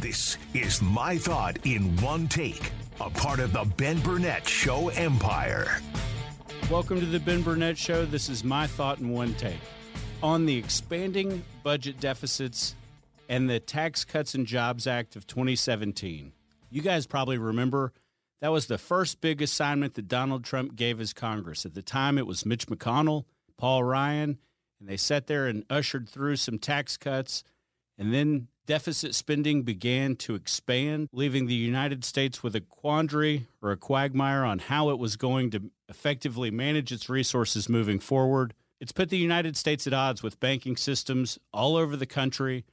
This is My Thought in One Take, a part of the Ben Burnett Show empire. Welcome to the Ben Burnett Show. This is My Thought in One Take. On the expanding budget deficits and the Tax Cuts and Jobs Act of 2017. You guys probably remember that was the first big assignment that Donald Trump gave his Congress. At the time, it was Mitch McConnell, Paul Ryan, and they sat there and ushered through some tax cuts. And then deficit spending began to expand, leaving the United States with a quandary or a quagmire on how it was going to effectively manage its resources moving forward. It's put the United States at odds with banking systems all over the country,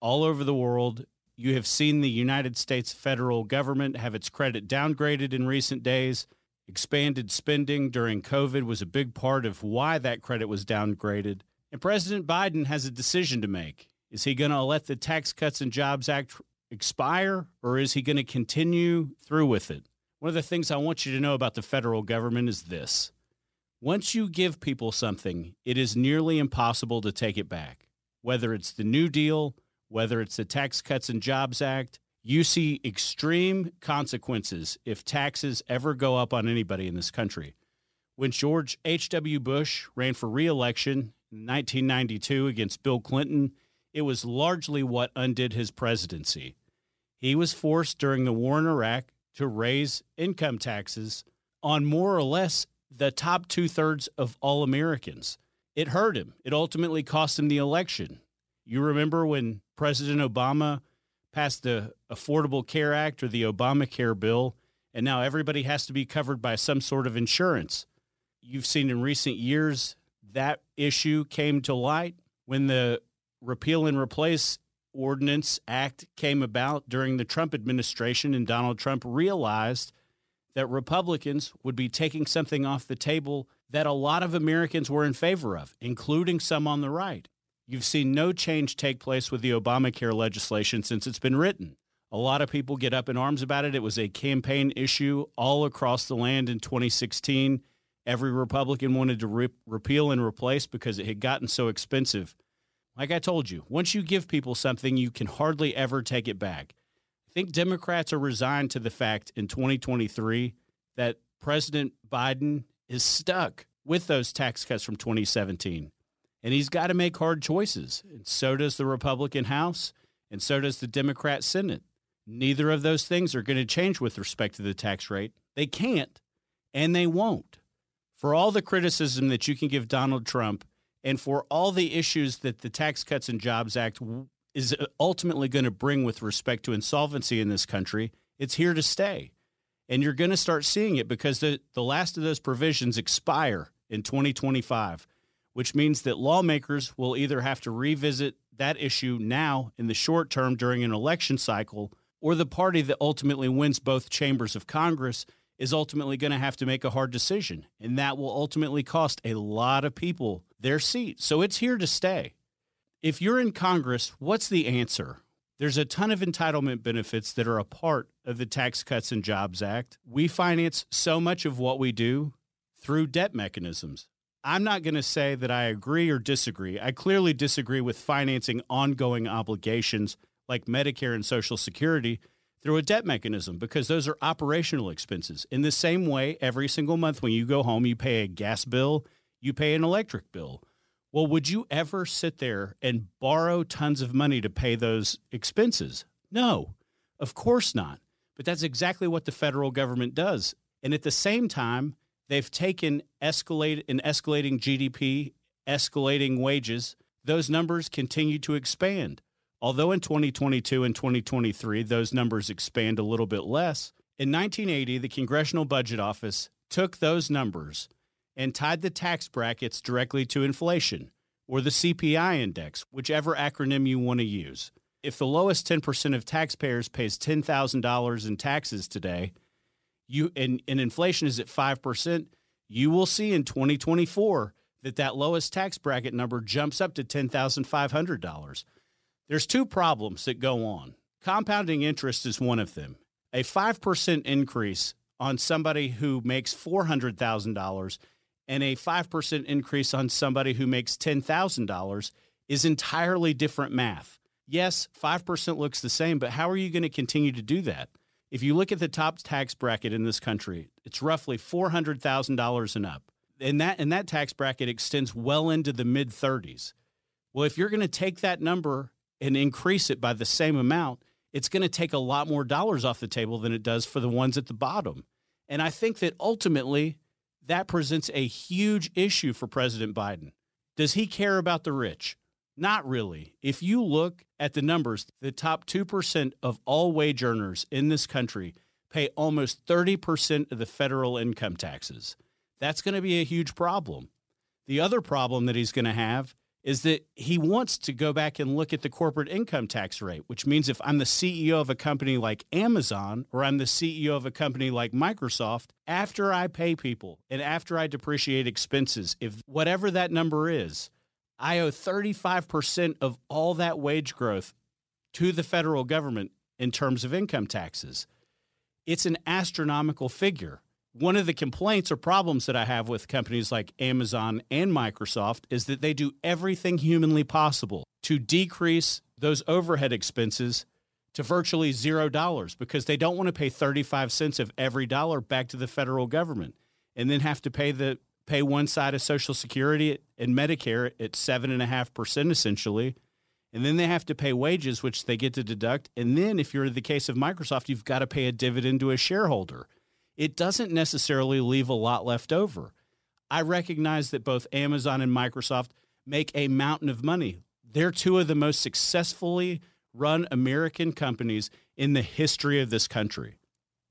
all over the world. You have seen the United States federal government have its credit downgraded in recent days. Expanded spending during COVID was a big part of why that credit was downgraded. And President Biden has a decision to make. Is he going to let the Tax Cuts and Jobs Act expire or is he going to continue through with it? One of the things I want you to know about the federal government is this once you give people something, it is nearly impossible to take it back. Whether it's the New Deal, whether it's the Tax Cuts and Jobs Act, you see extreme consequences if taxes ever go up on anybody in this country. When George H.W. Bush ran for reelection in 1992 against Bill Clinton, it was largely what undid his presidency. He was forced during the war in Iraq to raise income taxes on more or less the top two thirds of all Americans. It hurt him. It ultimately cost him the election. You remember when President Obama passed the Affordable Care Act or the Obamacare bill, and now everybody has to be covered by some sort of insurance. You've seen in recent years that issue came to light when the Repeal and Replace Ordinance Act came about during the Trump administration, and Donald Trump realized that Republicans would be taking something off the table that a lot of Americans were in favor of, including some on the right. You've seen no change take place with the Obamacare legislation since it's been written. A lot of people get up in arms about it. It was a campaign issue all across the land in 2016. Every Republican wanted to re- repeal and replace because it had gotten so expensive. Like I told you, once you give people something, you can hardly ever take it back. I think Democrats are resigned to the fact in 2023 that President Biden is stuck with those tax cuts from 2017 and he's got to make hard choices. And so does the Republican House, and so does the Democrat Senate. Neither of those things are going to change with respect to the tax rate. They can't, and they won't. For all the criticism that you can give Donald Trump, and for all the issues that the Tax Cuts and Jobs Act is uh, ultimately going to bring with respect to insolvency in this country, it's here to stay. And you're going to start seeing it because the, the last of those provisions expire in 2025 which means that lawmakers will either have to revisit that issue now in the short term during an election cycle, or the party that ultimately wins both chambers of Congress is ultimately going to have to make a hard decision. And that will ultimately cost a lot of people their seat. So it's here to stay. If you're in Congress, what's the answer? There's a ton of entitlement benefits that are a part of the Tax Cuts and Jobs Act. We finance so much of what we do through debt mechanisms. I'm not going to say that I agree or disagree. I clearly disagree with financing ongoing obligations like Medicare and Social Security through a debt mechanism because those are operational expenses. In the same way, every single month when you go home, you pay a gas bill, you pay an electric bill. Well, would you ever sit there and borrow tons of money to pay those expenses? No, of course not. But that's exactly what the federal government does. And at the same time, They've taken escalate an escalating GDP, escalating wages. Those numbers continue to expand. Although in 2022 and 2023 those numbers expand a little bit less, in 1980 the Congressional Budget Office took those numbers and tied the tax brackets directly to inflation or the CPI index, whichever acronym you want to use. if the lowest 10% of taxpayers pays $10,000 in taxes today, you and, and inflation is at 5%, you will see in 2024 that that lowest tax bracket number jumps up to $10,500. There's two problems that go on. Compounding interest is one of them. A 5% increase on somebody who makes $400,000 and a 5% increase on somebody who makes $10,000 is entirely different math. Yes, 5% looks the same, but how are you going to continue to do that? If you look at the top tax bracket in this country, it's roughly $400,000 and up. And that and that tax bracket extends well into the mid 30s. Well, if you're going to take that number and increase it by the same amount, it's going to take a lot more dollars off the table than it does for the ones at the bottom. And I think that ultimately that presents a huge issue for President Biden. Does he care about the rich? Not really. If you look at the numbers, the top 2% of all wage earners in this country pay almost 30% of the federal income taxes. That's going to be a huge problem. The other problem that he's going to have is that he wants to go back and look at the corporate income tax rate, which means if I'm the CEO of a company like Amazon or I'm the CEO of a company like Microsoft, after I pay people and after I depreciate expenses, if whatever that number is, I owe 35% of all that wage growth to the federal government in terms of income taxes. It's an astronomical figure one of the complaints or problems that I have with companies like Amazon and Microsoft is that they do everything humanly possible to decrease those overhead expenses to virtually zero dollars because they don't want to pay 35 cents of every dollar back to the federal government and then have to pay the pay one side of Social Security and Medicare at seven and a half percent essentially. And then they have to pay wages, which they get to deduct. And then, if you're in the case of Microsoft, you've got to pay a dividend to a shareholder it doesn't necessarily leave a lot left over. I recognize that both Amazon and Microsoft make a mountain of money. They're two of the most successfully run American companies in the history of this country.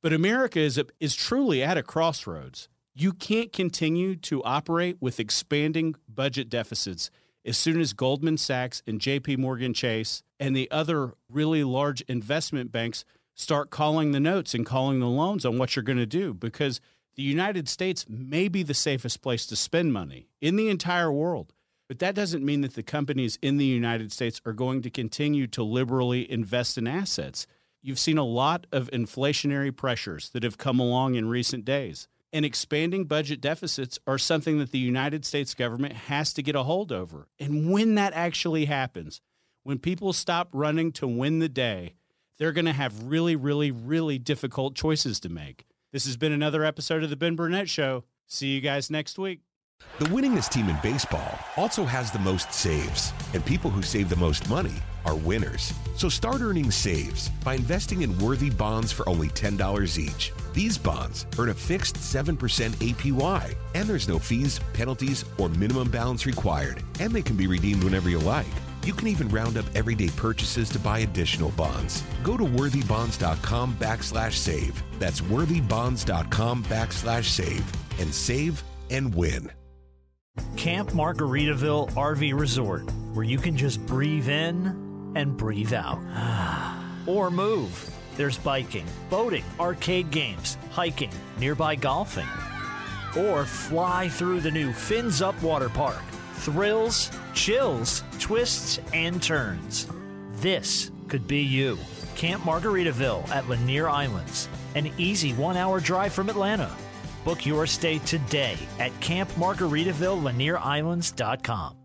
But America is, a, is truly at a crossroads. You can't continue to operate with expanding budget deficits as soon as Goldman Sachs and JP Morgan Chase and the other really large investment banks start calling the notes and calling the loans on what you're going to do because the United States may be the safest place to spend money in the entire world. But that doesn't mean that the companies in the United States are going to continue to liberally invest in assets. You've seen a lot of inflationary pressures that have come along in recent days. And expanding budget deficits are something that the United States government has to get a hold over. And when that actually happens, when people stop running to win the day they're going to have really, really, really difficult choices to make. This has been another episode of The Ben Burnett Show. See you guys next week. The winningest team in baseball also has the most saves, and people who save the most money are winners. So start earning saves by investing in worthy bonds for only $10 each. These bonds earn a fixed 7% APY, and there's no fees, penalties, or minimum balance required, and they can be redeemed whenever you like. You can even round up everyday purchases to buy additional bonds. Go to worthybonds.com backslash save. That's worthybonds.com backslash save and save and win. Camp Margaritaville RV Resort, where you can just breathe in and breathe out. or move. There's biking, boating, arcade games, hiking, nearby golfing. Or fly through the new Fins Up Water Park thrills, chills, twists, and turns. This could be you. Camp Margaritaville at Lanier Islands, an easy one hour drive from Atlanta. Book your stay today at campmargaritaville.lanierislands.com.